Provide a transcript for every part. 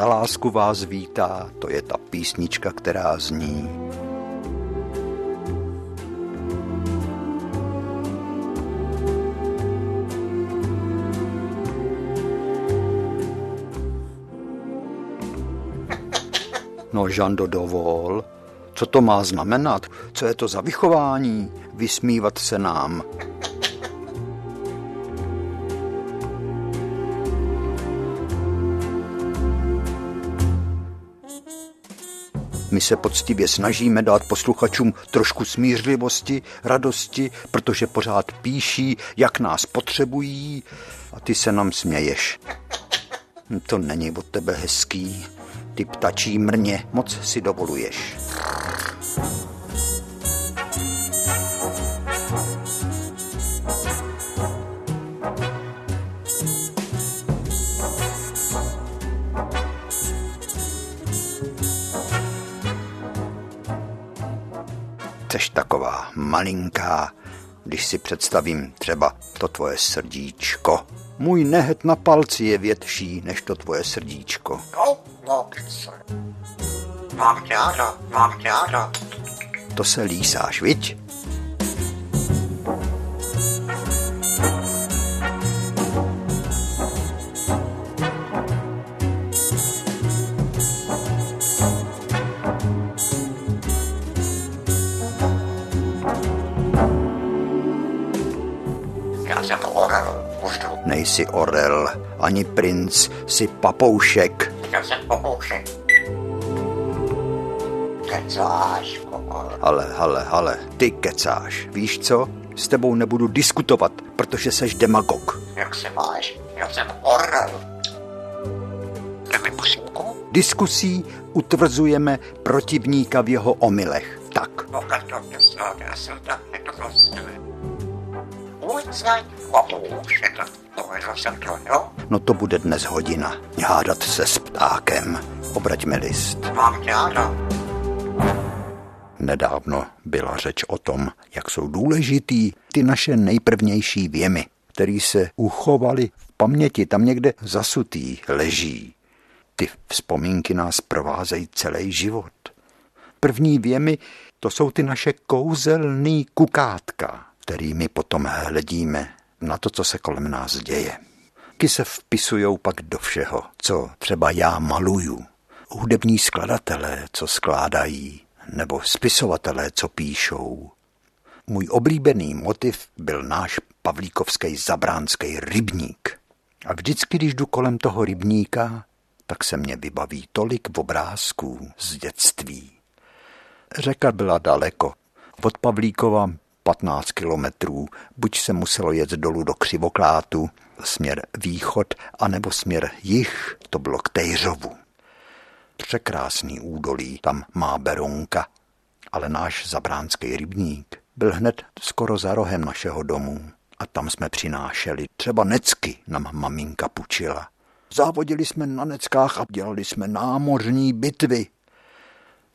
Za lásku vás vítá, to je ta písnička, která zní. No, Žando, dovol. Co to má znamenat? Co je to za vychování? Vysmívat se nám. My se poctivě snažíme dát posluchačům trošku smířlivosti, radosti, protože pořád píší, jak nás potřebují a ty se nám směješ. To není od tebe hezký. Ty ptačí mrně moc si dovoluješ. Jseš taková malinká, když si představím třeba to tvoje srdíčko. Můj nehet na palci je větší než to tvoje srdíčko. Mám tě ráda, mám ráda. To se lísáš, viď? Nejsi orel, ani princ, jsi papoušek. Já jsem popoušek. Kecáš, kokol. Ale, ale, ale, ty kecáš. Víš co? S tebou nebudu diskutovat, protože seš demagog. Jak se máš? Já jsem orel. Jdeme pusinku? Diskusí utvrzujeme protivníka v jeho omylech. Tak, to? No to bude dnes hodina. Hádat se s ptákem. Obraťme list. Mám. Nedávno byla řeč o tom, jak jsou důležitý ty naše nejprvnější věmy, které se uchovaly v paměti, tam někde zasutý leží. Ty vzpomínky nás provázejí celý život. První věmy, to jsou ty naše kouzelný kukátka, kterými potom hledíme na to, co se kolem nás děje. Ky se vpisujou pak do všeho, co třeba já maluju. Hudební skladatelé, co skládají, nebo spisovatelé, co píšou. Můj oblíbený motiv byl náš pavlíkovský zabránský rybník. A vždycky, když jdu kolem toho rybníka, tak se mě vybaví tolik obrázků z dětství. Řeka byla daleko. Od Pavlíkova 15 kilometrů. Buď se muselo jet dolů do Křivoklátu, směr východ, anebo směr jih, to bylo k Tejřovu. Překrásný údolí, tam má Berounka, ale náš zabránský rybník byl hned skoro za rohem našeho domu a tam jsme přinášeli třeba necky, nám maminka pučila. Závodili jsme na neckách a dělali jsme námořní bitvy.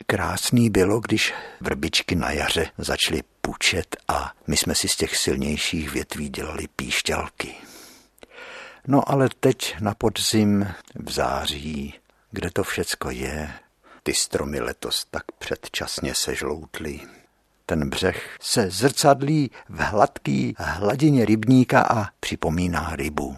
Krásný bylo, když vrbičky na jaře začaly pučet a my jsme si z těch silnějších větví dělali píšťalky. No ale teď na podzim v září, kde to všecko je, ty stromy letos tak předčasně sežloutly. Ten břeh se zrcadlí v hladký hladině rybníka a připomíná rybu.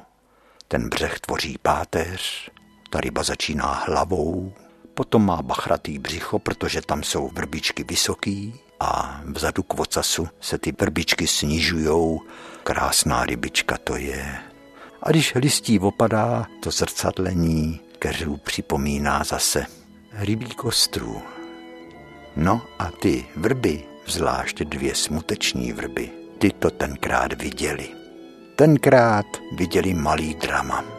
Ten břeh tvoří páteř, ta ryba začíná hlavou, potom má bachratý břicho, protože tam jsou vrbičky vysoký a vzadu k ocasu se ty vrbičky snižujou. Krásná rybička to je. A když listí opadá, to zrcadlení keřů připomíná zase rybí kostru. No a ty vrby, zvlášť dvě smuteční vrby, ty to tenkrát viděli. Tenkrát viděli malý drama.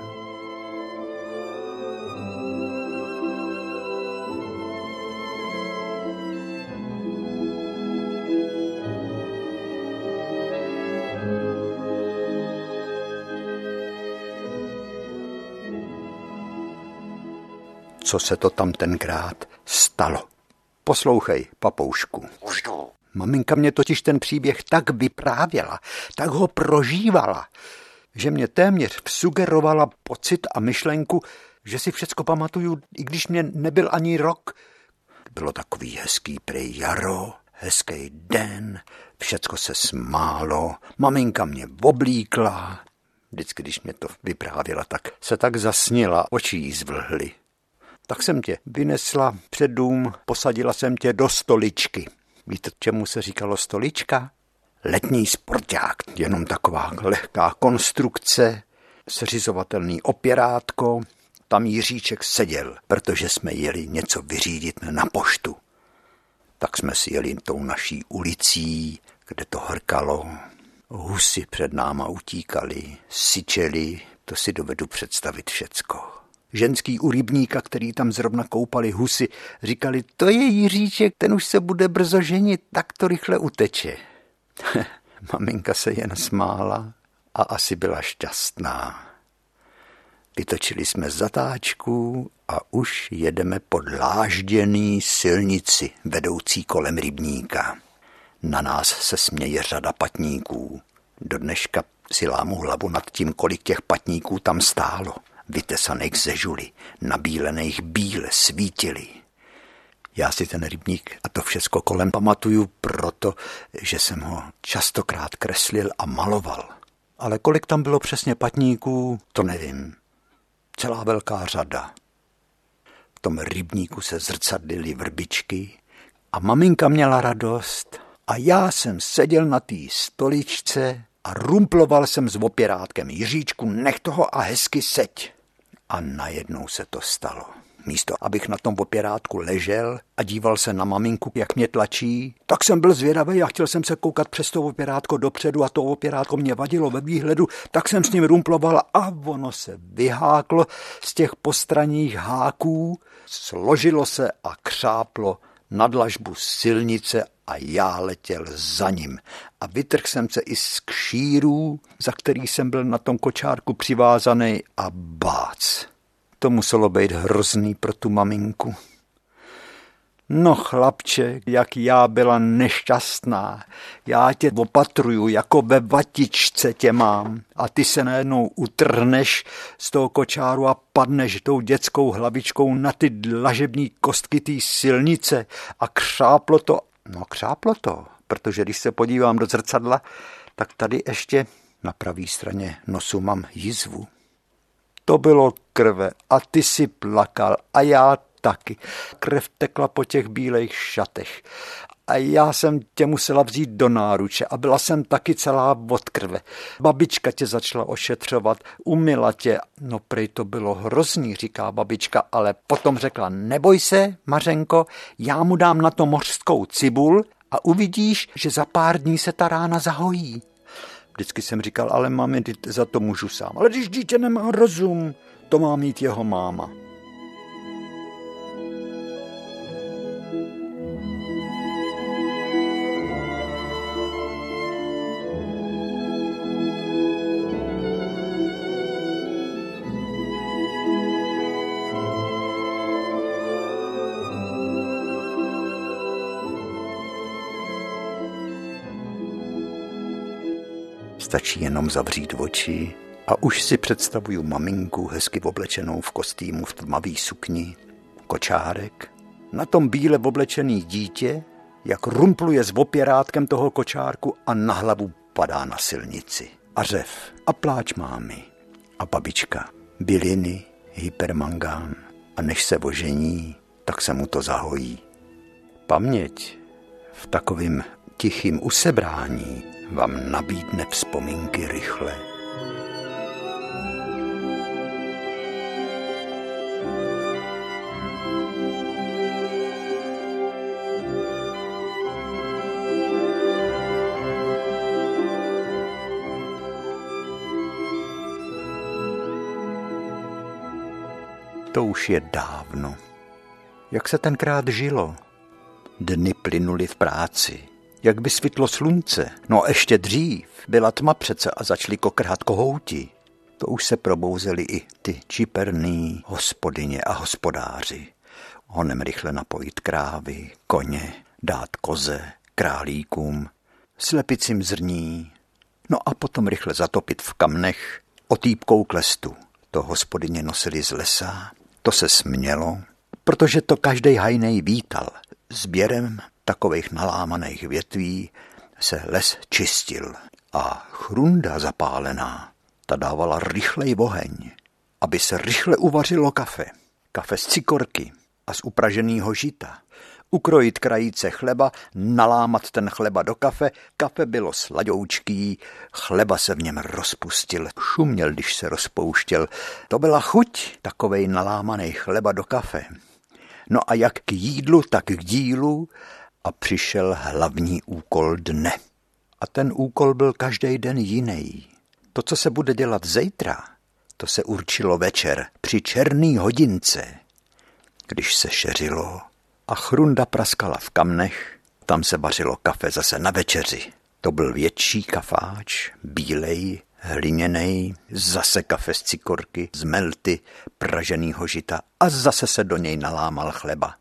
Co se to tam tenkrát stalo? Poslouchej, papoušku. Maminka mě totiž ten příběh tak vyprávěla, tak ho prožívala, že mě téměř vsugerovala pocit a myšlenku, že si všecko pamatuju, i když mě nebyl ani rok. Bylo takový hezký prej jaro, hezký den, všecko se smálo, maminka mě oblíkla. Vždycky, když mě to vyprávěla, tak se tak zasnila, oči jí zvlhly. Tak jsem tě vynesla před dům, posadila jsem tě do stoličky. Víte, čemu se říkalo stolička? Letní sporták, jenom taková lehká konstrukce, seřizovatelný opěrátko. Tam Jiříček seděl, protože jsme jeli něco vyřídit na poštu. Tak jsme si jeli tou naší ulicí, kde to hrkalo. Husy před náma utíkali, syčeli, to si dovedu představit všecko. Ženský u rybníka, který tam zrovna koupali husy, říkali, to je Jiříček, ten už se bude brzo ženit, tak to rychle uteče. Maminka se jen smála a asi byla šťastná. Vytočili jsme zatáčku a už jedeme pod lážděný silnici vedoucí kolem rybníka. Na nás se směje řada patníků. Do dneška si lámu hlavu nad tím, kolik těch patníků tam stálo. Vytesaných ze žuly, nabílených bíle svítili. Já si ten rybník a to všecko kolem pamatuju proto, že jsem ho častokrát kreslil a maloval. Ale kolik tam bylo přesně patníků, to nevím. Celá velká řada. V tom rybníku se zrcadlily vrbičky a maminka měla radost a já jsem seděl na té stoličce a rumploval jsem s opěrátkem Jiříčku, nech toho a hezky seď. A najednou se to stalo. Místo, abych na tom opěrátku ležel a díval se na maminku, jak mě tlačí, tak jsem byl zvědavý a chtěl jsem se koukat přes to opěrátko dopředu a to opěrátko mě vadilo ve výhledu, tak jsem s ním rumploval a ono se vyháklo z těch postranních háků, složilo se a křáplo na dlažbu silnice a já letěl za ním. A vytrhl jsem se i z kšírů, za který jsem byl na tom kočárku přivázaný a bác. To muselo být hrozný pro tu maminku. No chlapče, jak já byla nešťastná. Já tě opatruju, jako ve vatičce tě mám. A ty se najednou utrhneš z toho kočáru a padneš tou dětskou hlavičkou na ty dlažební kostky té silnice. A křáplo to, no křáplo to, protože když se podívám do zrcadla, tak tady ještě na pravé straně nosu mám jizvu. To bylo krve a ty si plakal a já taky. Krev tekla po těch bílých šatech. A já jsem tě musela vzít do náruče a byla jsem taky celá od krve. Babička tě začala ošetřovat, umila tě. No prej to bylo hrozný, říká babička, ale potom řekla, neboj se, Mařenko, já mu dám na to mořskou cibul a uvidíš, že za pár dní se ta rána zahojí. Vždycky jsem říkal, ale mami, za to můžu sám. Ale když dítě nemá rozum, to má mít jeho máma. Stačí jenom zavřít oči a už si představuju maminku hezky oblečenou v kostýmu v tmavý sukni, kočárek, na tom bíle oblečený dítě, jak rumpluje s opěrátkem toho kočárku a na hlavu padá na silnici. A řev. A pláč mámy. A babička, byliny, hypermangán. A než se ožení, tak se mu to zahojí. Paměť. V takovým tichým usebrání vám nabídne vzpomínky rychle. To už je dávno. Jak se tenkrát žilo? Dny plynuly v práci, jak by svitlo slunce. No ještě dřív byla tma přece a začali kokrhat kohouti. To už se probouzeli i ty čiperný hospodyně a hospodáři. Honem rychle napojit krávy, koně, dát koze, králíkům, slepicím zrní, no a potom rychle zatopit v kamnech otýpkou klestu. To hospodyně nosili z lesa, To se smělo, protože to každý hajnej vítal. Sběrem takových nalámaných větví se les čistil a chrunda zapálená, ta dávala rychlej oheň, aby se rychle uvařilo kafe. Kafe z cikorky a z upraženého žita ukrojit krajíce chleba, nalámat ten chleba do kafe, kafe bylo sladoučký, chleba se v něm rozpustil, šuměl, když se rozpouštěl. To byla chuť, takovej nalámaný chleba do kafe. No a jak k jídlu, tak k dílu a přišel hlavní úkol dne. A ten úkol byl každý den jiný. To, co se bude dělat zítra, to se určilo večer při černý hodince. Když se šeřilo, a chrunda praskala v kamnech. Tam se vařilo kafe zase na večeři. To byl větší kafáč, bílej, hliněnej, zase kafe z cikorky, z melty, praženýho žita a zase se do něj nalámal chleba.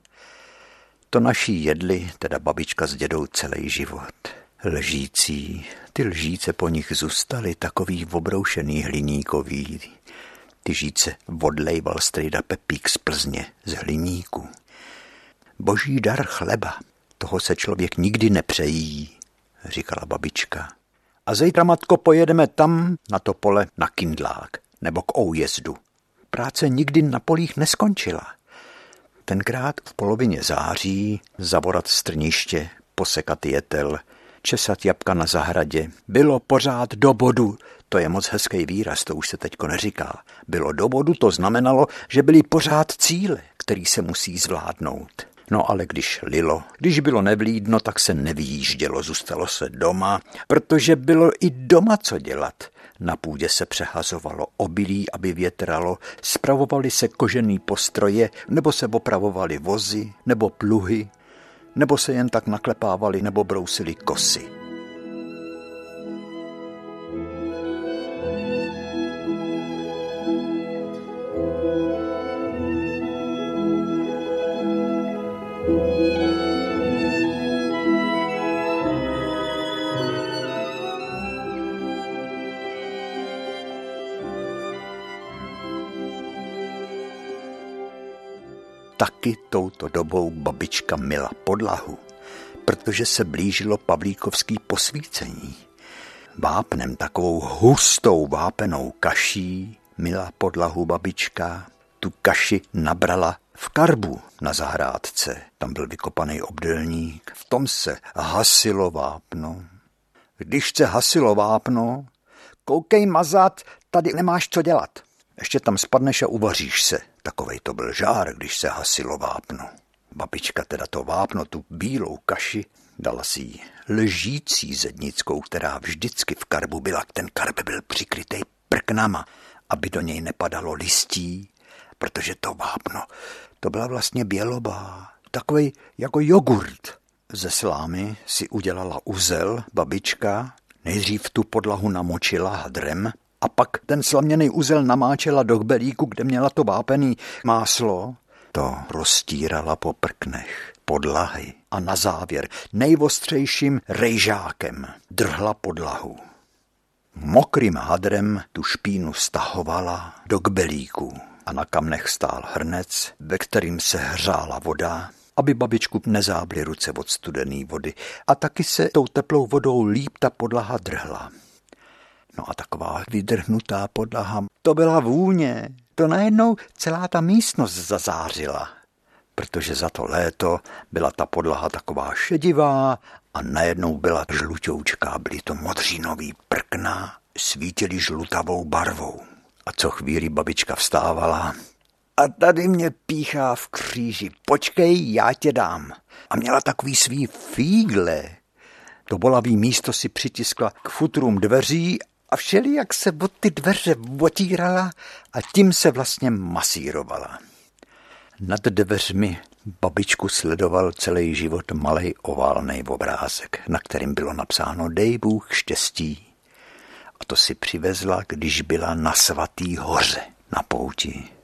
To naší jedli, teda babička s dědou celý život. Lžící, ty lžíce po nich zůstaly takový obroušený hliníkový. Ty žíce odlejval strejda Pepík z Plzně, z hliníku boží dar chleba. Toho se člověk nikdy nepřejí, říkala babička. A zítra, matko, pojedeme tam na to pole na Kindlák nebo k Oujezdu. Práce nikdy na polích neskončila. Tenkrát v polovině září zaborat strniště, posekat jetel, česat jabka na zahradě. Bylo pořád do bodu. To je moc hezký výraz, to už se teďko neříká. Bylo do bodu, to znamenalo, že byly pořád cíle, který se musí zvládnout. No ale když lilo, když bylo nevlídno, tak se nevyjíždělo, zůstalo se doma, protože bylo i doma co dělat. Na půdě se přehazovalo obilí, aby větralo, spravovali se kožený postroje, nebo se opravovali vozy, nebo pluhy, nebo se jen tak naklepávali, nebo brousili kosy. Taky touto dobou babička mila podlahu, protože se blížilo pavlíkovský posvícení. Vápnem takovou hustou vápenou kaší mila podlahu babička. Tu kaši nabrala v karbu na zahrádce. Tam byl vykopaný obdelník. V tom se hasilo vápno. Když se hasilo vápno, koukej mazat, tady nemáš co dělat. Ještě tam spadneš a uvaříš se. Takovej to byl žár, když se hasilo vápno. Babička teda to vápno, tu bílou kaši, dala si ji ležící zednickou, která vždycky v karbu byla. Ten karb byl přikrytý prknama, aby do něj nepadalo listí, protože to vápno, to byla vlastně bělobá, takový jako jogurt. Ze slámy si udělala uzel babička, nejdřív tu podlahu namočila hadrem, a pak ten slaměný uzel namáčela do kbelíku, kde měla to vápený máslo, to roztírala po prknech, podlahy a na závěr nejvostřejším rejžákem drhla podlahu. Mokrým hadrem tu špínu stahovala do kbelíku a na kamnech stál hrnec, ve kterým se hřála voda, aby babičku nezábly ruce od studené vody a taky se tou teplou vodou líp ta podlaha drhla. No a taková vydrhnutá podlaha, to byla vůně. To najednou celá ta místnost zazářila, protože za to léto byla ta podlaha taková šedivá a najednou byla žlutoučká, byly to modřinový prkna, svítily žlutavou barvou. A co chvíli babička vstávala, a tady mě píchá v kříži, počkej, já tě dám. A měla takový svý fígle. To bolavý místo si přitiskla k futrům dveří a všeli, jak se od ty dveře otírala a tím se vlastně masírovala. Nad dveřmi babičku sledoval celý život malý oválný obrázek, na kterým bylo napsáno Dej Bůh štěstí. A to si přivezla, když byla na svatý hoře na pouti.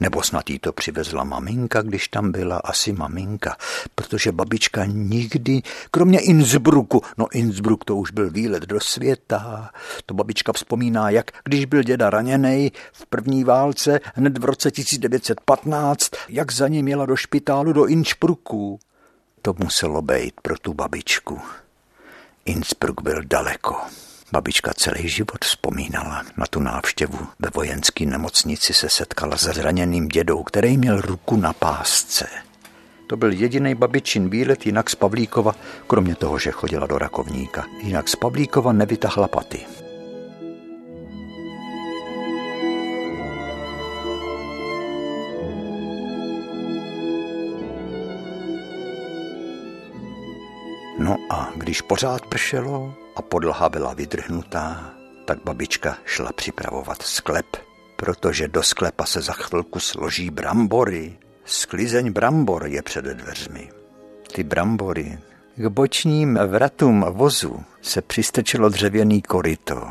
Nebo snad jí to přivezla maminka, když tam byla, asi maminka, protože babička nikdy, kromě Innsbrucku, no Innsbruck to už byl výlet do světa, to babička vzpomíná, jak když byl děda raněný v první válce, hned v roce 1915, jak za ním jela do špitálu do Innsbrucku. To muselo být pro tu babičku. Innsbruck byl daleko. Babička celý život vzpomínala na tu návštěvu. Ve vojenské nemocnici se setkala se zraněným dědou, který měl ruku na pásce. To byl jediný babičin výlet, jinak z Pavlíkova, kromě toho, že chodila do rakovníka, jinak z Pavlíkova nevytahla paty. No a když pořád pršelo a podlaha byla vydrhnutá, tak babička šla připravovat sklep, protože do sklepa se za chvilku složí brambory. Sklizeň brambor je před dveřmi. Ty brambory, k bočním vratům vozu se přistrčilo dřevěný koryto.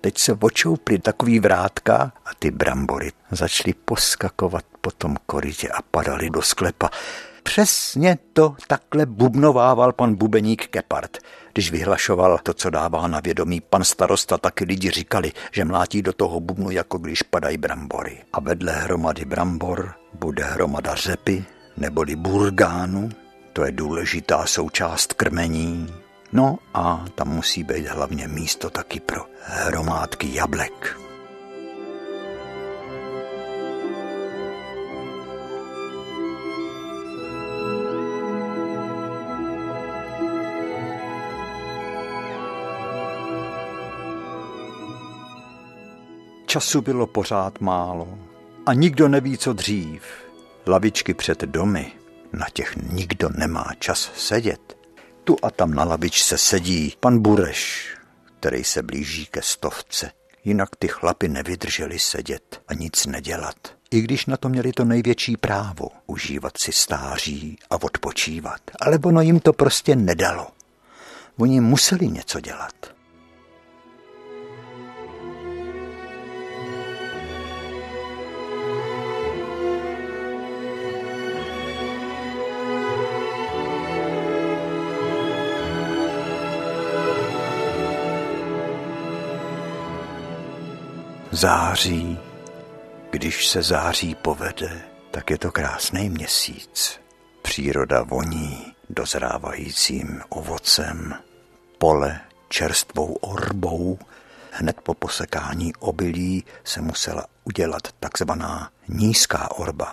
Teď se očouply takový vrátka a ty brambory začaly poskakovat po tom korytě a padaly do sklepa. Přesně to takhle bubnovával pan bubeník Kepard. Když vyhlašoval to, co dává na vědomí pan starosta, taky lidi říkali, že mlátí do toho bubnu, jako když padají brambory. A vedle hromady brambor bude hromada řepy neboli burgánu. To je důležitá součást krmení. No a tam musí být hlavně místo taky pro hromádky jablek. Času bylo pořád málo a nikdo neví, co dřív. Lavičky před domy, na těch nikdo nemá čas sedět. Tu a tam na lavičce sedí pan Bureš, který se blíží ke stovce. Jinak ty chlapy nevydrželi sedět a nic nedělat. I když na to měli to největší právo, užívat si stáří a odpočívat. Ale ono jim to prostě nedalo. Oni museli něco dělat. Září. Když se září povede, tak je to krásný měsíc. Příroda voní dozrávajícím ovocem, pole čerstvou orbou. Hned po posekání obilí se musela udělat takzvaná nízká orba.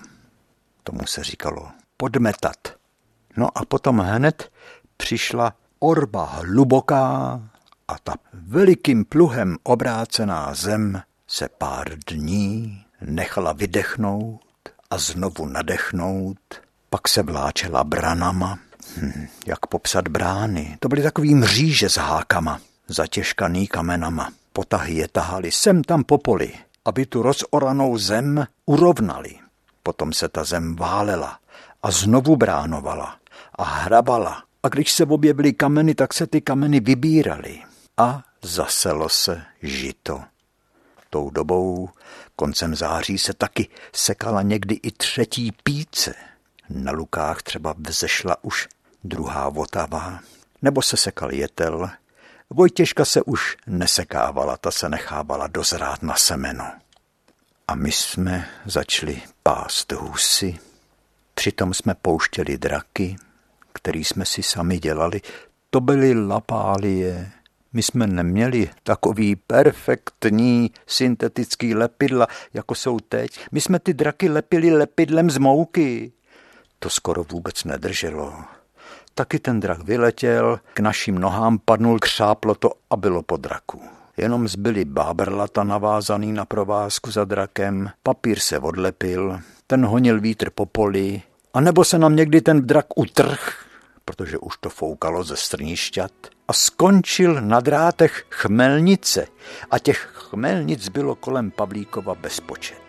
Tomu se říkalo podmetat. No a potom hned přišla orba hluboká a ta velikým pluhem obrácená zem se pár dní nechala vydechnout a znovu nadechnout, pak se vláčela branama. Hm, jak popsat brány? To byly takový mříže s hákama, zatěžkaný kamenama. Potahy je tahali sem tam po poli, aby tu rozoranou zem urovnali. Potom se ta zem válela a znovu bránovala a hrabala. A když se objevily kameny, tak se ty kameny vybíraly. A zaselo se žito tou dobou, koncem září, se taky sekala někdy i třetí píce. Na lukách třeba vzešla už druhá votava, nebo se sekal jetel. Vojtěžka se už nesekávala, ta se nechávala dozrát na semeno. A my jsme začali pást husy, přitom jsme pouštěli draky, který jsme si sami dělali. To byly lapálie, my jsme neměli takový perfektní syntetický lepidla, jako jsou teď. My jsme ty draky lepili lepidlem z mouky. To skoro vůbec nedrželo. Taky ten drak vyletěl, k našim nohám padnul, křáplo to a bylo po draku. Jenom zbyly báberlata navázaný na provázku za drakem, papír se odlepil, ten honil vítr po poli, a nebo se nám někdy ten drak utrh, protože už to foukalo ze strnišťat a skončil na drátech chmelnice a těch chmelnic bylo kolem Pavlíkova bezpočet.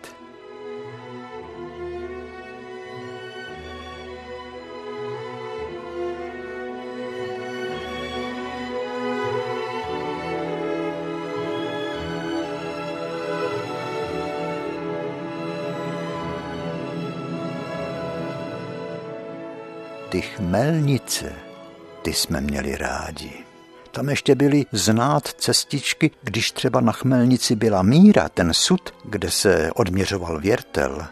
Ty chmelnice, ty jsme měli rádi. Tam ještě byly znát cestičky, když třeba na chmelnici byla míra, ten sud, kde se odměřoval věrtel,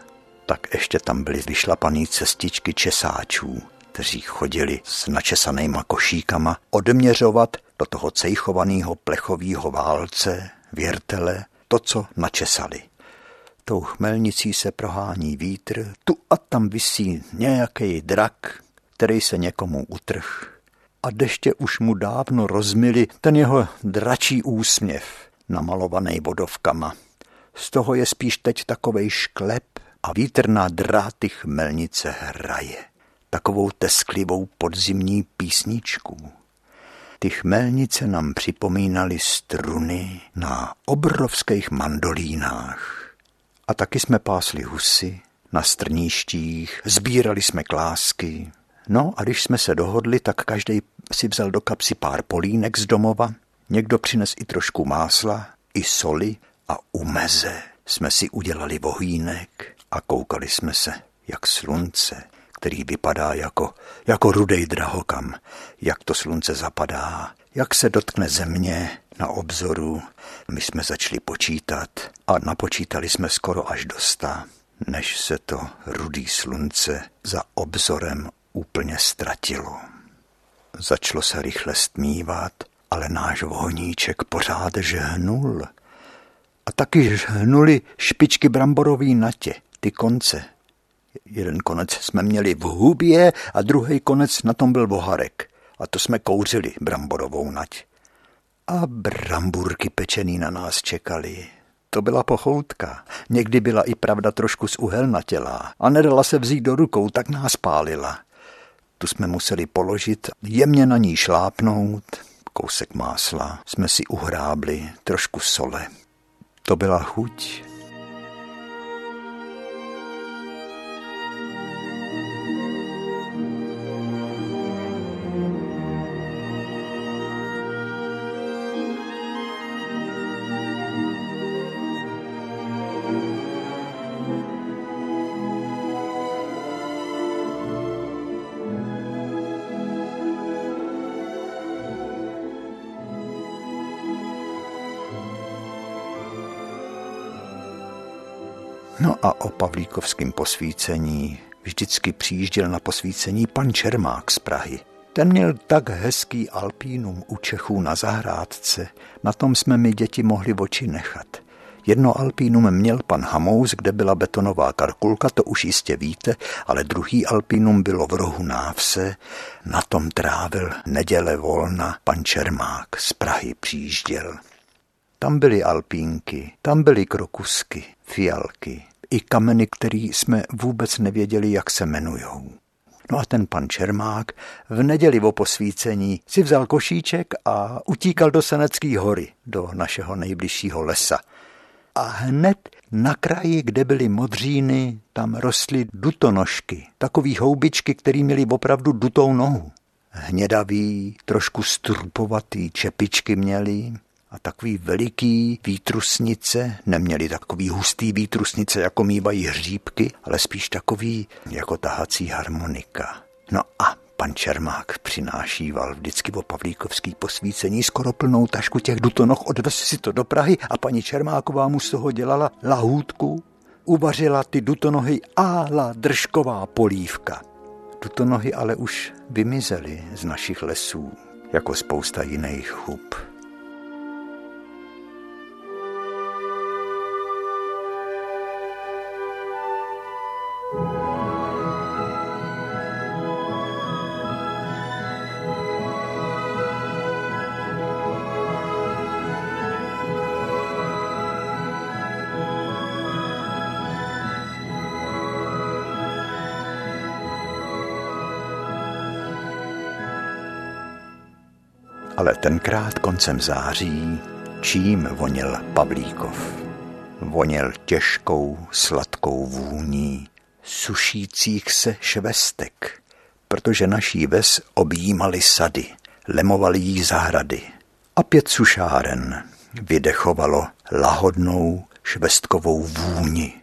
tak ještě tam byly vyšlapané cestičky česáčů, kteří chodili s načesanýma košíkama odměřovat do toho cejchovaného plechového válce, věrtele, to, co načesali. Tou chmelnicí se prohání vítr, tu a tam visí nějaký drak, který se někomu utrh. A deště už mu dávno rozmili ten jeho dračí úsměv, namalovaný vodovkama. Z toho je spíš teď takovej šklep a vítr na dráty chmelnice hraje. Takovou tesklivou podzimní písničku. Ty chmelnice nám připomínaly struny na obrovských mandolínách. A taky jsme pásli husy na strníštích, sbírali jsme klásky. No a když jsme se dohodli, tak každý si vzal do kapsy pár polínek z domova, někdo přines i trošku másla, i soli a u meze jsme si udělali vohýnek a koukali jsme se, jak slunce, který vypadá jako, jako rudej drahokam, jak to slunce zapadá, jak se dotkne země na obzoru. My jsme začali počítat a napočítali jsme skoro až do sta, než se to rudý slunce za obzorem úplně ztratilo. Začalo se rychle stmívat, ale náš vohníček pořád žhnul. A taky žhnuli špičky bramborový natě, ty konce. Jeden konec jsme měli v hubě a druhý konec na tom byl voharek. A to jsme kouřili bramborovou nať. A bramburky pečený na nás čekali. To byla pochoutka. Někdy byla i pravda trošku z uhelnatělá a nedala se vzít do rukou, tak nás pálila. Tu jsme museli položit, jemně na ní šlápnout, kousek másla, jsme si uhrábli, trošku sole. To byla chuť. No a o pavlíkovském posvícení vždycky přijížděl na posvícení pan Čermák z Prahy. Ten měl tak hezký alpínum u Čechů na zahrádce, na tom jsme my děti mohli oči nechat. Jedno alpínum měl pan Hamous, kde byla betonová karkulka, to už jistě víte, ale druhý alpínum bylo v rohu návse, na tom trávil neděle volna pan Čermák z Prahy přijížděl. Tam byly alpínky, tam byly krokusky, fialky, i kameny, které jsme vůbec nevěděli, jak se jmenujou. No a ten pan Čermák v neděli o posvícení si vzal košíček a utíkal do Senecké hory, do našeho nejbližšího lesa. A hned na kraji, kde byly modříny, tam rostly dutonožky, takový houbičky, které měly opravdu dutou nohu. Hnědavý, trošku strupovatý čepičky měli a takový veliký výtrusnice, neměli takový hustý výtrusnice, jako mývají hříbky, ale spíš takový jako tahací harmonika. No a pan Čermák přinášíval vždycky o Pavlíkovský posvícení skoro plnou tašku těch dutonoch, odvez si to do Prahy a paní Čermáková mu z toho dělala lahůdku, uvařila ty dutonohy a la držková polívka. Dutonohy ale už vymizely z našich lesů, jako spousta jiných hub. Ale tenkrát koncem září čím voněl Pavlíkov? Voněl těžkou, sladkou vůní sušících se švestek, protože naší ves objímali sady, lemovali jí zahrady a pět sušáren vydechovalo lahodnou švestkovou vůni.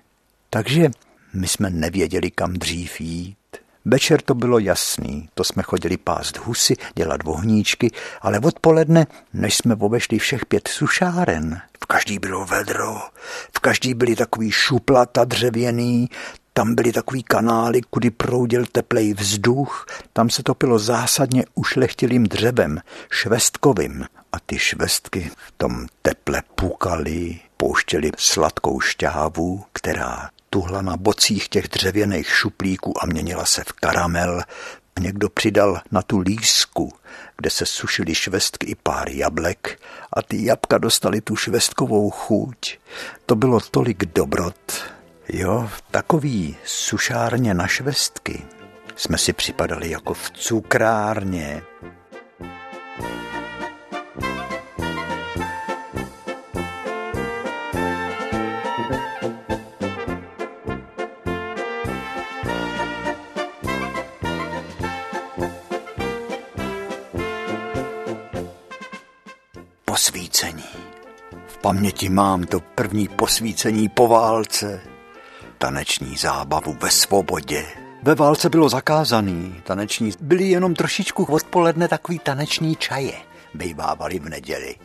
Takže my jsme nevěděli, kam dřív jít. Večer to bylo jasný, to jsme chodili pást husy, dělat vohníčky, ale odpoledne, než jsme obešli všech pět sušáren, v každý bylo vedro, v každý byly takový šuplata dřevěný, tam byly takový kanály, kudy proudil teplej vzduch, tam se topilo zásadně ušlechtilým dřevem, švestkovým. A ty švestky v tom teple pukaly, pouštěli sladkou šťávu, která tuhla na bocích těch dřevěných šuplíků a měnila se v karamel. A někdo přidal na tu lísku, kde se sušily švestky i pár jablek a ty jabka dostali tu švestkovou chuť. To bylo tolik dobrot. Jo, v takový sušárně na švestky jsme si připadali jako v cukrárně. Posvícení. V paměti mám to první posvícení po válce. Taneční zábavu ve svobodě. Ve válce bylo zakázaný taneční. Byly jenom trošičku odpoledne takový taneční čaje. Bejvávali v neděli.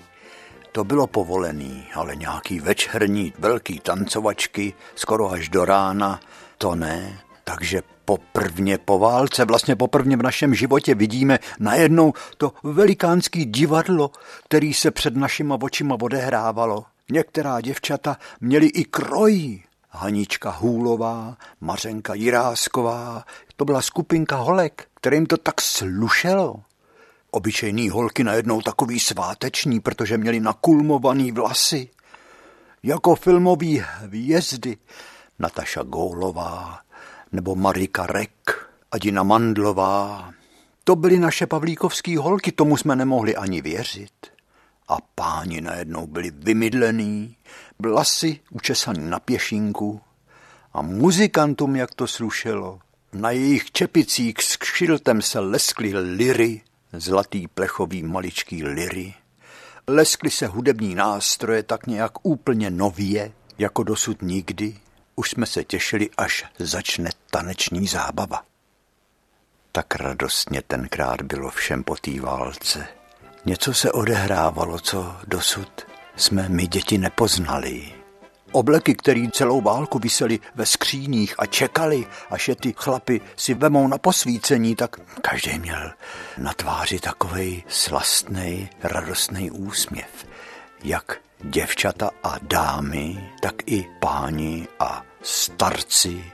To bylo povolený, ale nějaký večerní velký tancovačky, skoro až do rána, to ne. Takže poprvně po válce, vlastně poprvně v našem životě vidíme najednou to velikánský divadlo, který se před našima očima odehrávalo. Některá děvčata měly i kroj. Hanička Hůlová, Mařenka Jirásková, to byla skupinka holek, kterým to tak slušelo. Obyčejný holky najednou takový sváteční, protože měli nakulmovaný vlasy. Jako filmový hvězdy. Nataša Gólová, nebo Marika Rek, Adina Mandlová. To byly naše pavlíkovský holky, tomu jsme nemohli ani věřit. A páni najednou byli vymydlený, vlasy učesaný na pěšinku a muzikantům, jak to slušelo. Na jejich čepicích s kšiltem se leskly liry, zlatý plechový maličký liry. Leskly se hudební nástroje tak nějak úplně nově, jako dosud nikdy. Už jsme se těšili, až začne taneční zábava. Tak radostně tenkrát bylo všem po té válce. Něco se odehrávalo, co dosud jsme my děti nepoznali. Obleky, které celou válku vysely ve skříních a čekali, až je ty chlapy si vemou na posvícení, tak každý měl na tváři takovej slastný, radostný úsměv. Jak děvčata a dámy, tak i páni a starci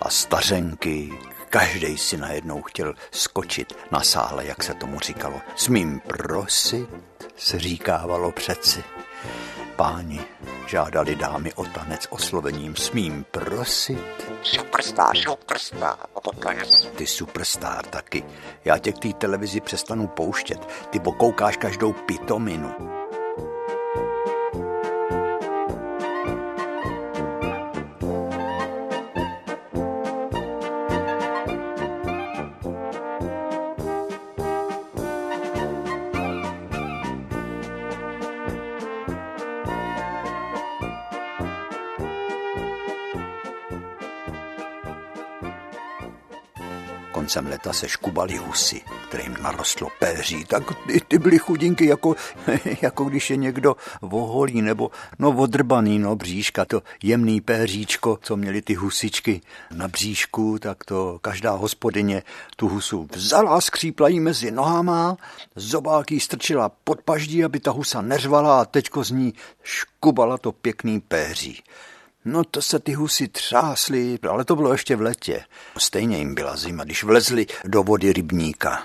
a stařenky. Každý si najednou chtěl skočit na sále, jak se tomu říkalo. Smím prosit, se říkávalo přeci. Páni žádali dámy o tanec oslovením smím prosit. Superstar, superstar, Ty superstar taky. Já tě k té televizi přestanu pouštět. Ty pokoukáš každou pitominu. Koncem leta se škubali husy, kterým narostlo péří, tak ty, ty byly chudinky, jako, jako když je někdo voholí nebo no odrbaný, no bříška, to jemný péříčko, co měli ty husičky na bříšku, tak to každá hospodyně tu husu vzala, skřípla jí mezi nohama, zobáky strčila pod paždí, aby ta husa neřvala a teďko z ní škubala to pěkný péří. No to se ty husy třásly, ale to bylo ještě v letě. Stejně jim byla zima, když vlezli do vody rybníka.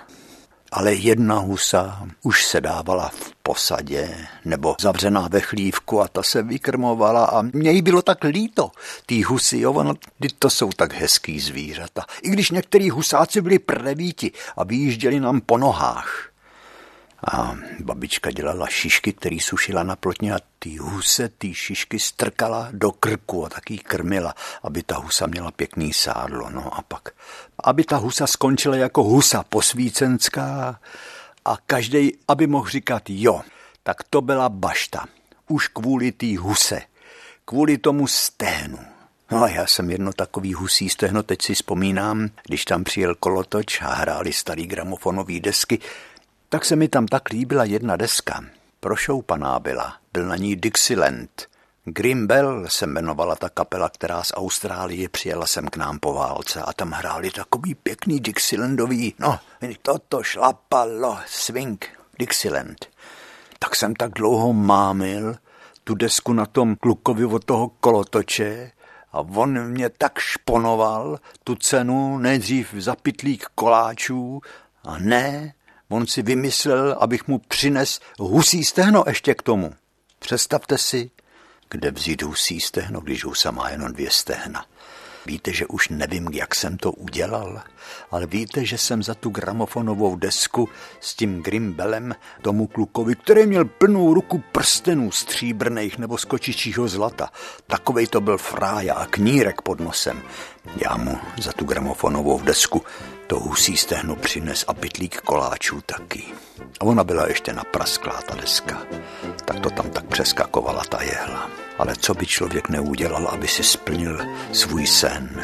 Ale jedna husa už se dávala v posadě nebo zavřená ve chlívku a ta se vykrmovala a mě jí bylo tak líto. Tý husy, jo, ono, to jsou tak hezký zvířata. I když některý husáci byli prevíti a vyjížděli nám po nohách. A babička dělala šišky, který sušila na plotně a ty huse ty šišky strkala do krku a taky krmila, aby ta husa měla pěkný sádlo. No a pak, aby ta husa skončila jako husa posvícenská a každý, aby mohl říkat jo, tak to byla bašta. Už kvůli té huse, kvůli tomu sténu. No a já jsem jedno takový husí stehno, teď si vzpomínám, když tam přijel kolotoč a hráli starý gramofonový desky, tak se mi tam tak líbila jedna deska. Prošoupaná byla, byl na ní Dixieland. Grimbell se jmenovala ta kapela, která z Austrálie přijela sem k nám po válce a tam hráli takový pěkný Dixielandový, no, toto šlapalo, swing, Dixieland. Tak jsem tak dlouho mámil tu desku na tom klukovi od toho kolotoče a on mě tak šponoval tu cenu nejdřív za pitlík koláčů a ne, on si vymyslel, abych mu přines husí stehno ještě k tomu. Představte si, kde vzít husí stehno, když husa má jenom dvě stehna. Víte, že už nevím, jak jsem to udělal, ale víte, že jsem za tu gramofonovou desku s tím Grimbelem tomu klukovi, který měl plnou ruku prstenů stříbrných nebo skočičího zlata. Takovej to byl frája a knírek pod nosem. Já mu za tu gramofonovou desku to husí stehno přines a pytlík koláčů taky. A ona byla ještě naprasklá ta deska. Tak to tam tak přeskakovala ta jehla. Ale co by člověk neudělal, aby si splnil svůj sen?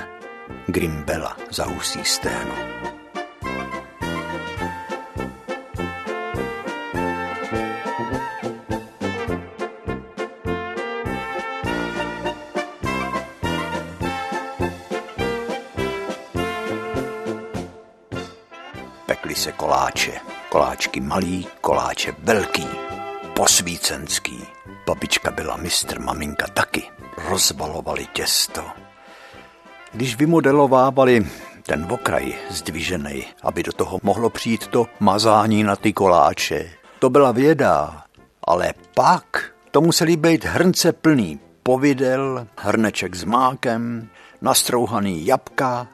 Grimbela za husí sténo. Pekli se koláče. Koláčky malý, koláče velký, posvícenský Babička byla mistr, maminka taky. Rozbalovali těsto. Když vymodelovávali ten okraj zdvižený, aby do toho mohlo přijít to mazání na ty koláče, to byla věda. Ale pak to museli být hrnce plný povidel, hrneček s mákem, nastrouhaný jabka,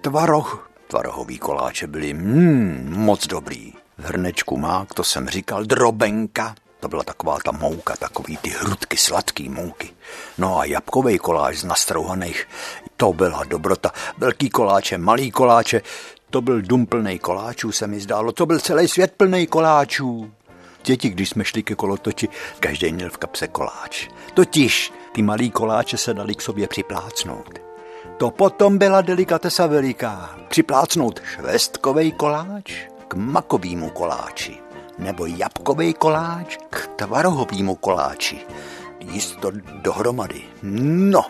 tvaroh. Tvarohový koláče byly mm, moc dobrý. V hrnečku mák, to jsem říkal, drobenka, to byla taková ta mouka, takový ty hrudky sladký mouky. No a jabkový koláč z nastrouhaných, to byla dobrota. Velký koláče, malý koláče, to byl dům plný koláčů, se mi zdálo. To byl celý svět plný koláčů. Děti, když jsme šli ke kolotoči, každý měl v kapse koláč. Totiž ty malý koláče se dali k sobě připlácnout. To potom byla delikatesa veliká. Připlácnout švestkový koláč k makovýmu koláči nebo jabkový koláč k tvarohovému koláči. Jíst to dohromady. No,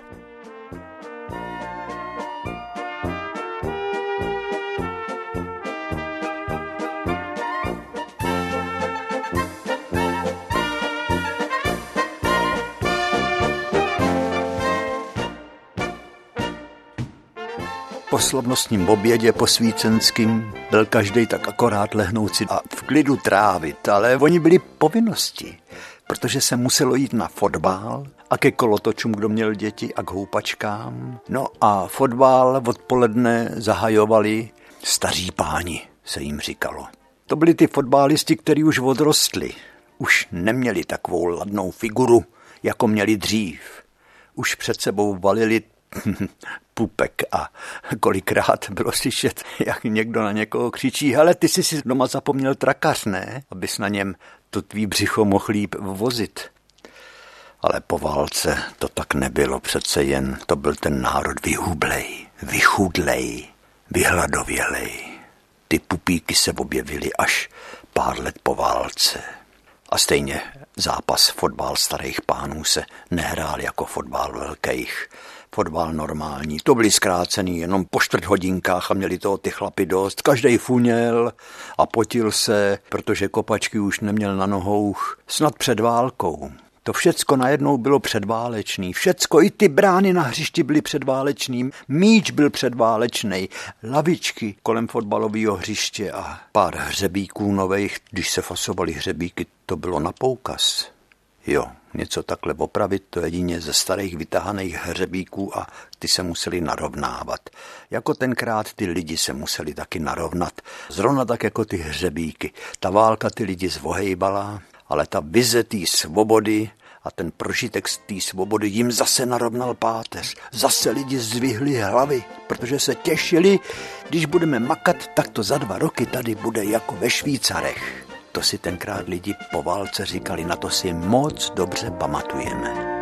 po slavnostním obědě posvícenským byl každý tak akorát lehnout si a v klidu trávit, ale oni byli povinnosti, protože se muselo jít na fotbal a ke kolotočům, kdo měl děti a k houpačkám. No a fotbal odpoledne zahajovali staří páni, se jim říkalo. To byli ty fotbalisti, kteří už odrostli. Už neměli takovou ladnou figuru, jako měli dřív. Už před sebou valili pupek a kolikrát bylo slyšet, jak někdo na někoho křičí, hele, ty jsi si doma zapomněl trakař, ne? Abys na něm to tvý břicho mohl líp vozit. Ale po válce to tak nebylo přece jen, to byl ten národ vyhublej, vychudlej, vyhladovělej. Ty pupíky se objevily až pár let po válce. A stejně zápas fotbal starých pánů se nehrál jako fotbal velkých fotbal normální. To byli zkrácený jenom po čtvrt hodinkách a měli toho ty chlapy dost. Každý funěl a potil se, protože kopačky už neměl na nohou snad před válkou. To všecko najednou bylo předválečný. Všecko, i ty brány na hřišti byly předválečný, míč byl předválečný, lavičky kolem fotbalového hřiště a pár hřebíků nových, když se fasovali hřebíky, to bylo na poukaz. Jo, něco takhle opravit, to jedině ze starých vytahaných hřebíků a ty se museli narovnávat. Jako tenkrát ty lidi se museli taky narovnat, zrovna tak jako ty hřebíky. Ta válka ty lidi zvohejbala, ale ta vize té svobody a ten prožitek z té svobody jim zase narovnal páteř. Zase lidi zvihli hlavy, protože se těšili, když budeme makat, tak to za dva roky tady bude jako ve Švýcarech. To si tenkrát lidi po válce říkali, na to si moc dobře pamatujeme.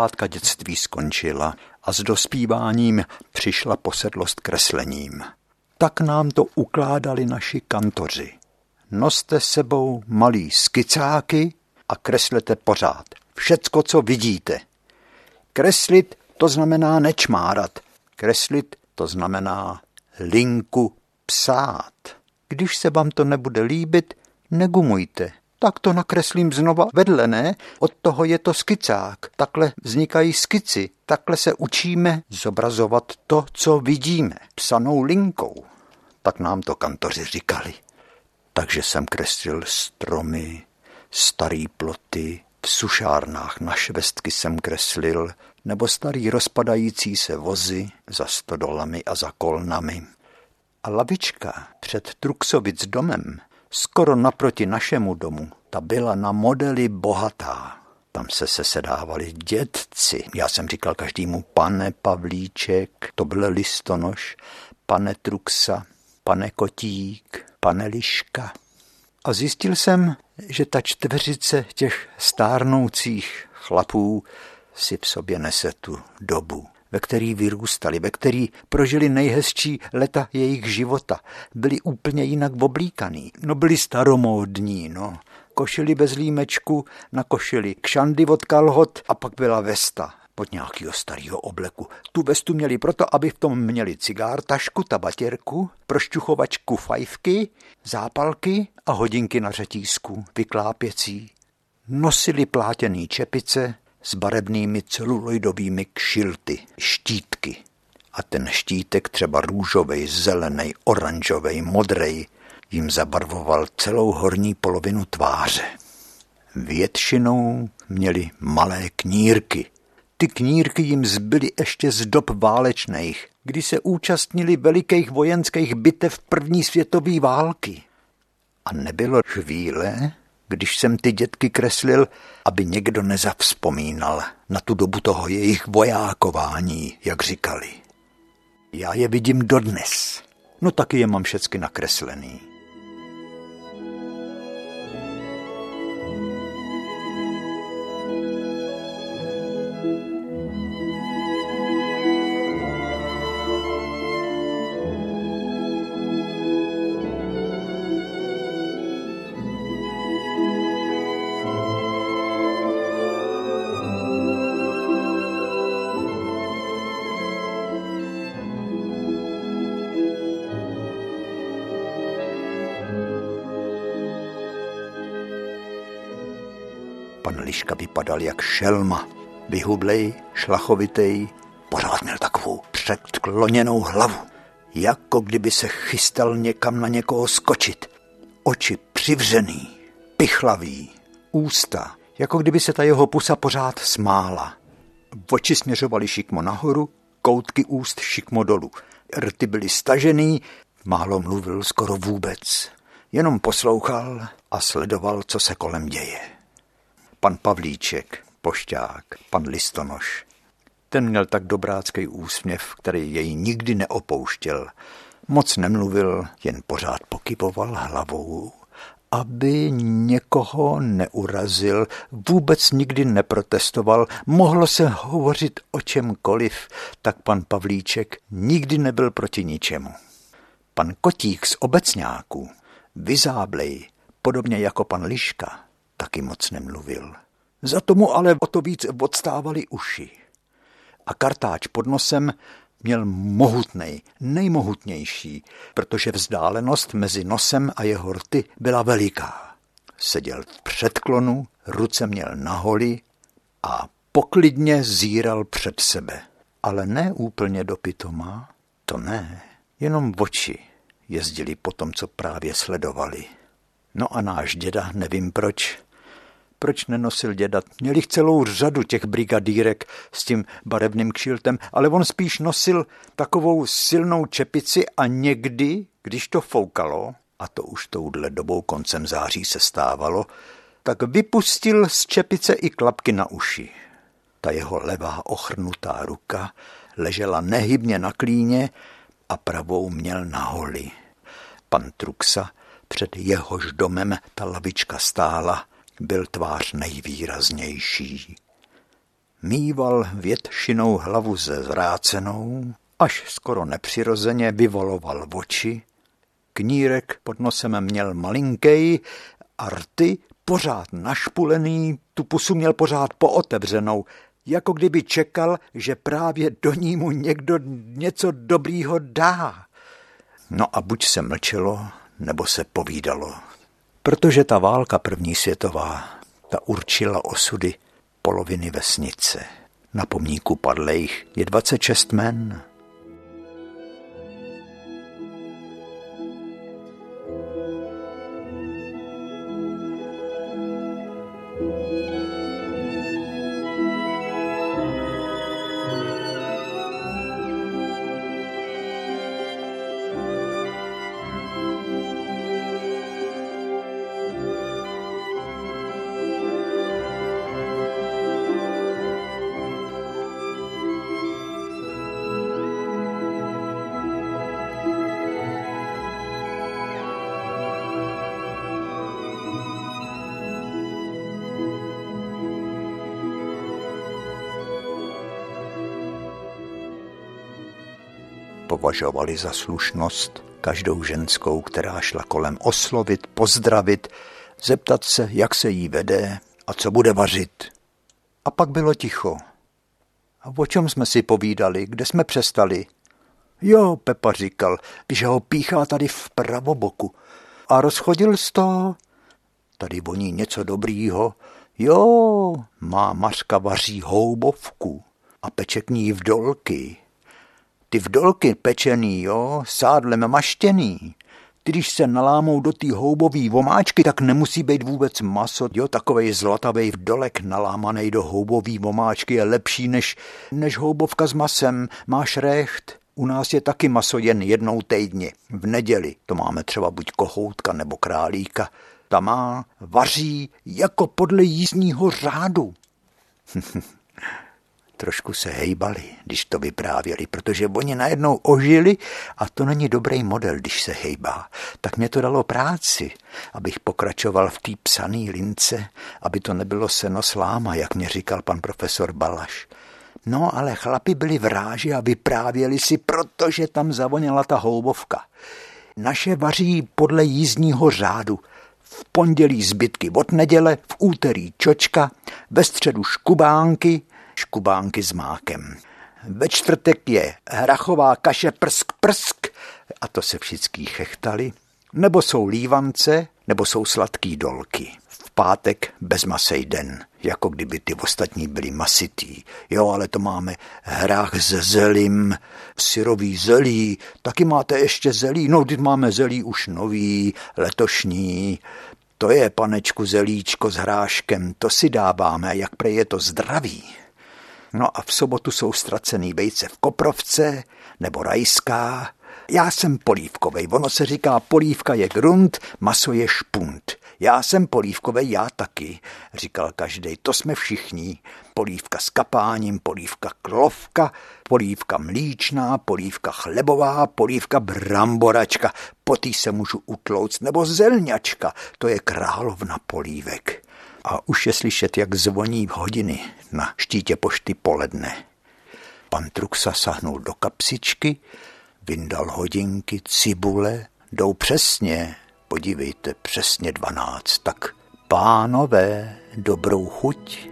Pohádka dětství skončila a s dospíváním přišla posedlost kreslením. Tak nám to ukládali naši kantoři. Noste sebou malý skicáky a kreslete pořád. Všecko, co vidíte. Kreslit to znamená nečmárat. Kreslit to znamená linku psát. Když se vám to nebude líbit, negumujte. Tak to nakreslím znova vedle, ne? Od toho je to skicák. Takhle vznikají skici. Takhle se učíme zobrazovat to, co vidíme. Psanou linkou. Tak nám to kantoři říkali. Takže jsem kreslil stromy, starý ploty, v sušárnách na švestky jsem kreslil, nebo starý rozpadající se vozy za stodolami a za kolnami. A lavička před Truxovic domem, skoro naproti našemu domu, ta byla na modely bohatá. Tam se sesedávali dědci. Já jsem říkal každému pane Pavlíček, to byl listonoš, pane Truxa, pane Kotík, pane Liška. A zjistil jsem, že ta čtveřice těch stárnoucích chlapů si v sobě nese tu dobu, ve který vyrůstali, ve který prožili nejhezčí leta jejich života. Byli úplně jinak oblíkaný. No byli staromódní, no. Košili bez límečku, na košili kšandy od kalhot a pak byla vesta od nějakého starého obleku. Tu vestu měli proto, aby v tom měli cigár, tašku, tabatěrku, prošťuchovačku fajfky, zápalky a hodinky na řetízku, vyklápěcí. Nosili plátěný čepice s barevnými celuloidovými kšilty, štítky. A ten štítek třeba růžovej, zelený, oranžovej, modrej jim zabarvoval celou horní polovinu tváře. Většinou měli malé knírky, ty knírky jim zbyly ještě z dob válečných, kdy se účastnili velikých vojenských bitev první světové války. A nebylo chvíle, když jsem ty dětky kreslil, aby někdo nezavzpomínal na tu dobu toho jejich vojákování, jak říkali. Já je vidím dodnes. No taky je mám všecky nakreslený. Pan Liška vypadal jak šelma. Vyhublej, šlachovitej, pořád měl takovou předkloněnou hlavu. Jako kdyby se chystal někam na někoho skočit. Oči přivřený, pichlavý, ústa, jako kdyby se ta jeho pusa pořád smála. Oči směřovaly šikmo nahoru, koutky úst šikmo dolů. Rty byly stažený, málo mluvil skoro vůbec. Jenom poslouchal a sledoval, co se kolem děje pan Pavlíček, pošťák, pan Listonoš. Ten měl tak dobrácký úsměv, který jej nikdy neopouštěl. Moc nemluvil, jen pořád pokypoval hlavou, aby někoho neurazil, vůbec nikdy neprotestoval, mohlo se hovořit o čemkoliv, tak pan Pavlíček nikdy nebyl proti ničemu. Pan Kotík z obecňáků, vyzáblej, podobně jako pan Liška, taky moc nemluvil. Za tomu ale o to víc odstávaly uši. A kartáč pod nosem měl mohutnej, nejmohutnější, protože vzdálenost mezi nosem a jeho rty byla veliká. Seděl v předklonu, ruce měl na holi a poklidně zíral před sebe. Ale ne úplně do pitoma, to ne, jenom oči jezdili po tom, co právě sledovali. No a náš děda, nevím proč, proč nenosil děda. Měli celou řadu těch brigadírek s tím barevným kšiltem, ale on spíš nosil takovou silnou čepici a někdy, když to foukalo, a to už touhle dobou koncem září se stávalo, tak vypustil z čepice i klapky na uši. Ta jeho levá ochrnutá ruka ležela nehybně na klíně a pravou měl na holi. Pan Truxa, před jehož domem ta lavička stála, byl tvář nejvýraznější. mýval většinou hlavu ze zrácenou, až skoro nepřirozeně vyvoloval oči. Knírek pod nosem měl malinkej a rty pořád našpulený, tu pusu měl pořád pootevřenou, jako kdyby čekal, že právě do ní mu někdo něco dobrýho dá. No a buď se mlčelo, nebo se povídalo. Protože ta válka první světová, ta určila osudy poloviny vesnice. Na pomníku padlejch je 26 men. Považovali za slušnost každou ženskou, která šla kolem oslovit, pozdravit, zeptat se, jak se jí vede a co bude vařit. A pak bylo ticho. A o čem jsme si povídali, kde jsme přestali? Jo, Pepa říkal, že ho píchá tady v pravoboku. A rozchodil z toho? Tady voní něco dobrýho. Jo, má Mařka vaří houbovku a peče k ní v dolky. Ty vdolky pečený, jo, sádlem maštěný, ty, když se nalámou do té houbové vomáčky, tak nemusí být vůbec maso. Jo, takovej zlatavý vdolek nalámaný do houbové vomáčky je lepší než, než houbovka s masem. Máš recht. U nás je taky maso jen jednou týdně. V neděli to máme třeba buď kohoutka nebo králíka. Ta má, vaří jako podle jízdního řádu. trošku se hejbali, když to vyprávěli, protože oni najednou ožili a to není dobrý model, když se hejbá. Tak mě to dalo práci, abych pokračoval v té psaný lince, aby to nebylo seno sláma, jak mě říkal pan profesor Balaš. No, ale chlapi byli v ráži a vyprávěli si, protože tam zavoněla ta houbovka. Naše vaří podle jízdního řádu. V pondělí zbytky od neděle, v úterý čočka, ve středu škubánky, škubánky s mákem. Ve čtvrtek je hrachová kaše prsk prsk a to se všichni chechtali. Nebo jsou lívance, nebo jsou sladký dolky. V pátek bezmasej den, jako kdyby ty ostatní byli masitý. Jo, ale to máme hrách se zelím, syrový zelí, taky máte ještě zelí, no, když máme zelí už nový, letošní, to je, panečku, zelíčko s hráškem, to si dáváme, jak prej je to zdravý. No a v sobotu jsou ztracený vejce v Koprovce nebo rajská. Já jsem polívkovej, ono se říká polívka je grunt, maso je špunt. Já jsem polívkovej, já taky, říkal každý. To jsme všichni. Polívka s kapáním, polívka klovka, polívka mlíčná, polívka chlebová, polívka bramboračka, potý se můžu utlouct, nebo zelňačka, to je královna polívek a už je slyšet, jak zvoní hodiny na štítě pošty poledne. Pan Truxa sahnul do kapsičky, vyndal hodinky, cibule, jdou přesně, podívejte, přesně dvanáct, tak pánové, dobrou chuť.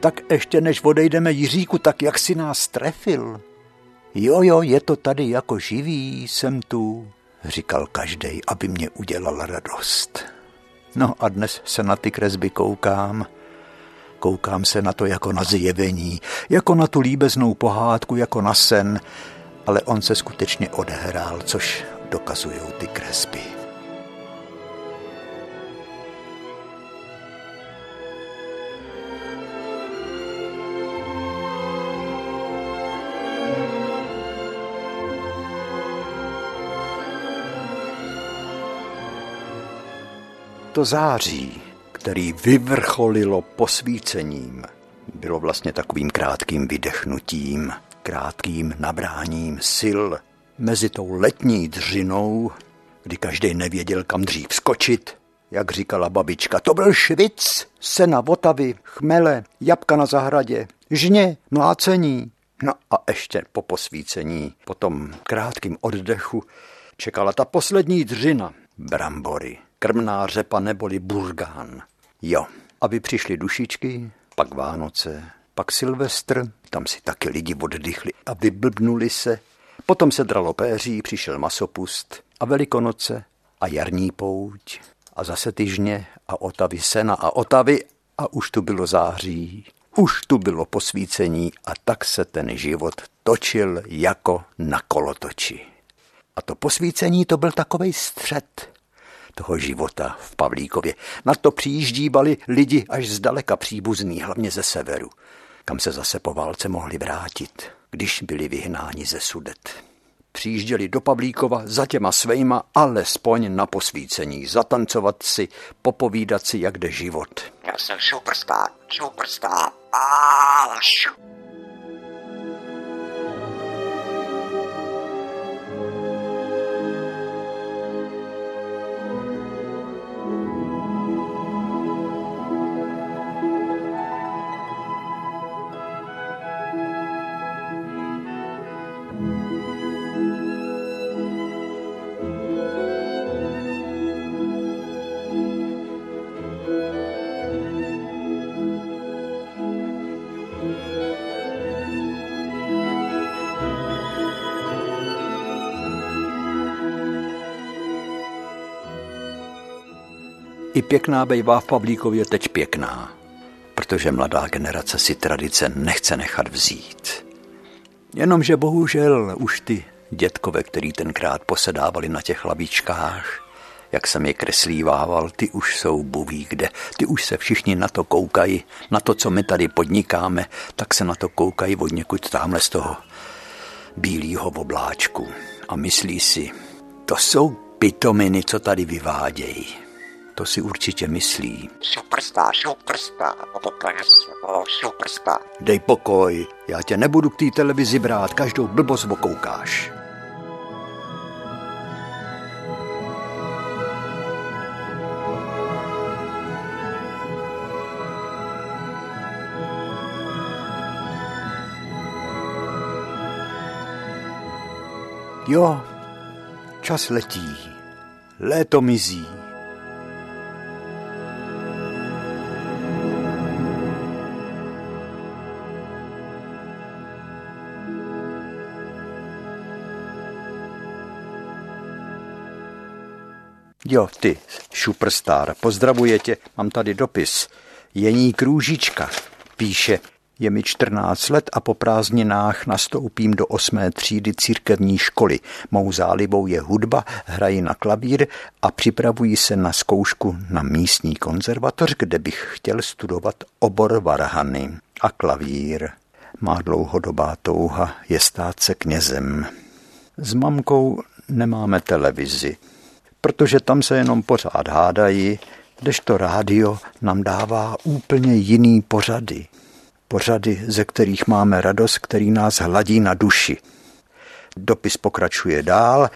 Tak ještě než odejdeme Jiříku, tak jak si nás trefil? Jo, jo, je to tady jako živý, jsem tu, říkal každej, aby mě udělal radost. No a dnes se na ty kresby koukám. Koukám se na to jako na zjevení, jako na tu líbeznou pohádku, jako na sen, ale on se skutečně odehrál, což dokazují ty kresby. To září, který vyvrcholilo posvícením, bylo vlastně takovým krátkým vydechnutím, krátkým nabráním sil mezi tou letní dřinou, kdy každý nevěděl, kam dřív skočit, jak říkala babička, to byl švic, sena, votavy, chmele, jabka na zahradě, žně, mlácení. No a ještě po posvícení, po tom krátkým oddechu, čekala ta poslední dřina, brambory, krmná řepa neboli burgán. Jo, aby přišly dušičky, pak Vánoce, pak Silvestr, tam si taky lidi oddychli a vyblbnuli se. Potom se dralo péří, přišel masopust a velikonoce a jarní pouť a zase tyžně a otavy sena a otavy a už tu bylo září, už tu bylo posvícení a tak se ten život točil jako na kolotoči. A to posvícení to byl takový střed toho života v Pavlíkově. Na to přijíždívali lidi až zdaleka příbuzný, hlavně ze severu, kam se zase po válce mohli vrátit, když byli vyhnáni ze Sudet. Přijížděli do Pavlíkova za těma svejma, alespoň na posvícení, zatancovat si, popovídat si, jak jde život. Já jsem superstar, superstar. I pěkná bejvá v Pavlíkově teď pěkná, protože mladá generace si tradice nechce nechat vzít. Jenomže bohužel už ty dětkové, který tenkrát posedávali na těch lavičkách, jak jsem je kreslívával, ty už jsou buví kde. Ty už se všichni na to koukají, na to, co my tady podnikáme, tak se na to koukají od někud tamhle z toho bílého obláčku. A myslí si, to jsou pitominy, co tady vyvádějí. To si určitě myslí. Superstar, superstar, superstar. Dej pokoj, já tě nebudu k té televizi brát, každou blbost okoukáš. Jo, čas letí, léto mizí. Jo, ty, superstar, pozdravuje tě, mám tady dopis. Jení Krůžička píše, je mi 14 let a po prázdninách nastoupím do osmé třídy církevní školy. Mou zálibou je hudba, hraji na klavír a připravuji se na zkoušku na místní konzervatoř, kde bych chtěl studovat obor varhany a klavír. Má dlouhodobá touha je stát se knězem. S mamkou nemáme televizi protože tam se jenom pořád hádají, kdežto rádio nám dává úplně jiný pořady. Pořady, ze kterých máme radost, který nás hladí na duši. Dopis pokračuje dál.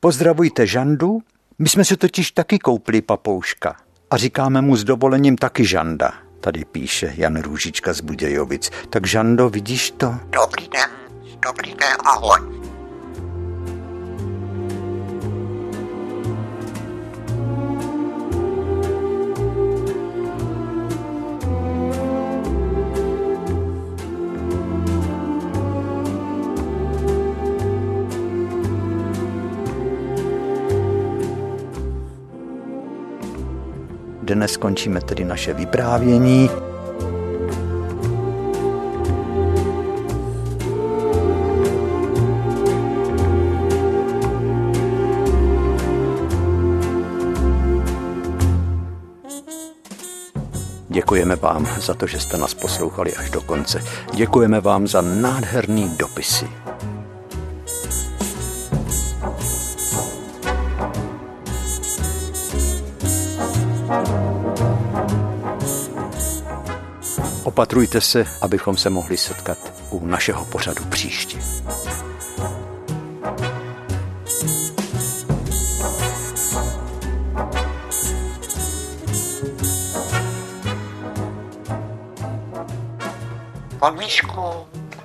Pozdravujte Žandu, my jsme si totiž taky koupili papouška a říkáme mu s dovolením taky Žanda. Tady píše Jan Růžička z Budějovic. Tak Žando, vidíš to? Dobrý den, dobrý den, ahoj. Dnes skončíme tedy naše vyprávění. Děkujeme vám za to, že jste nás poslouchali až do konce. Děkujeme vám za nádherný dopisy. Opatrujte se, abychom se mohli setkat u našeho pořadu příště.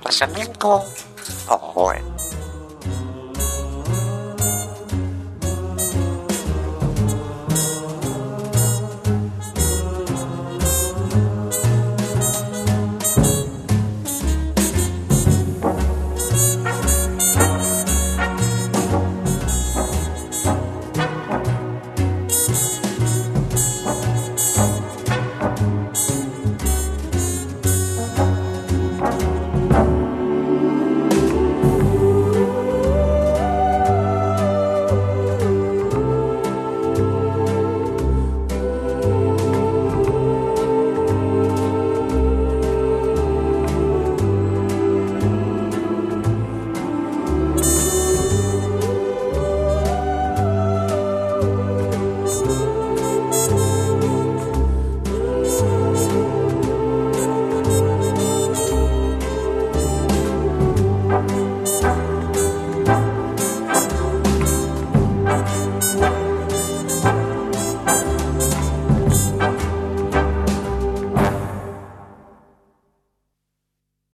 Po semínku, ahoj.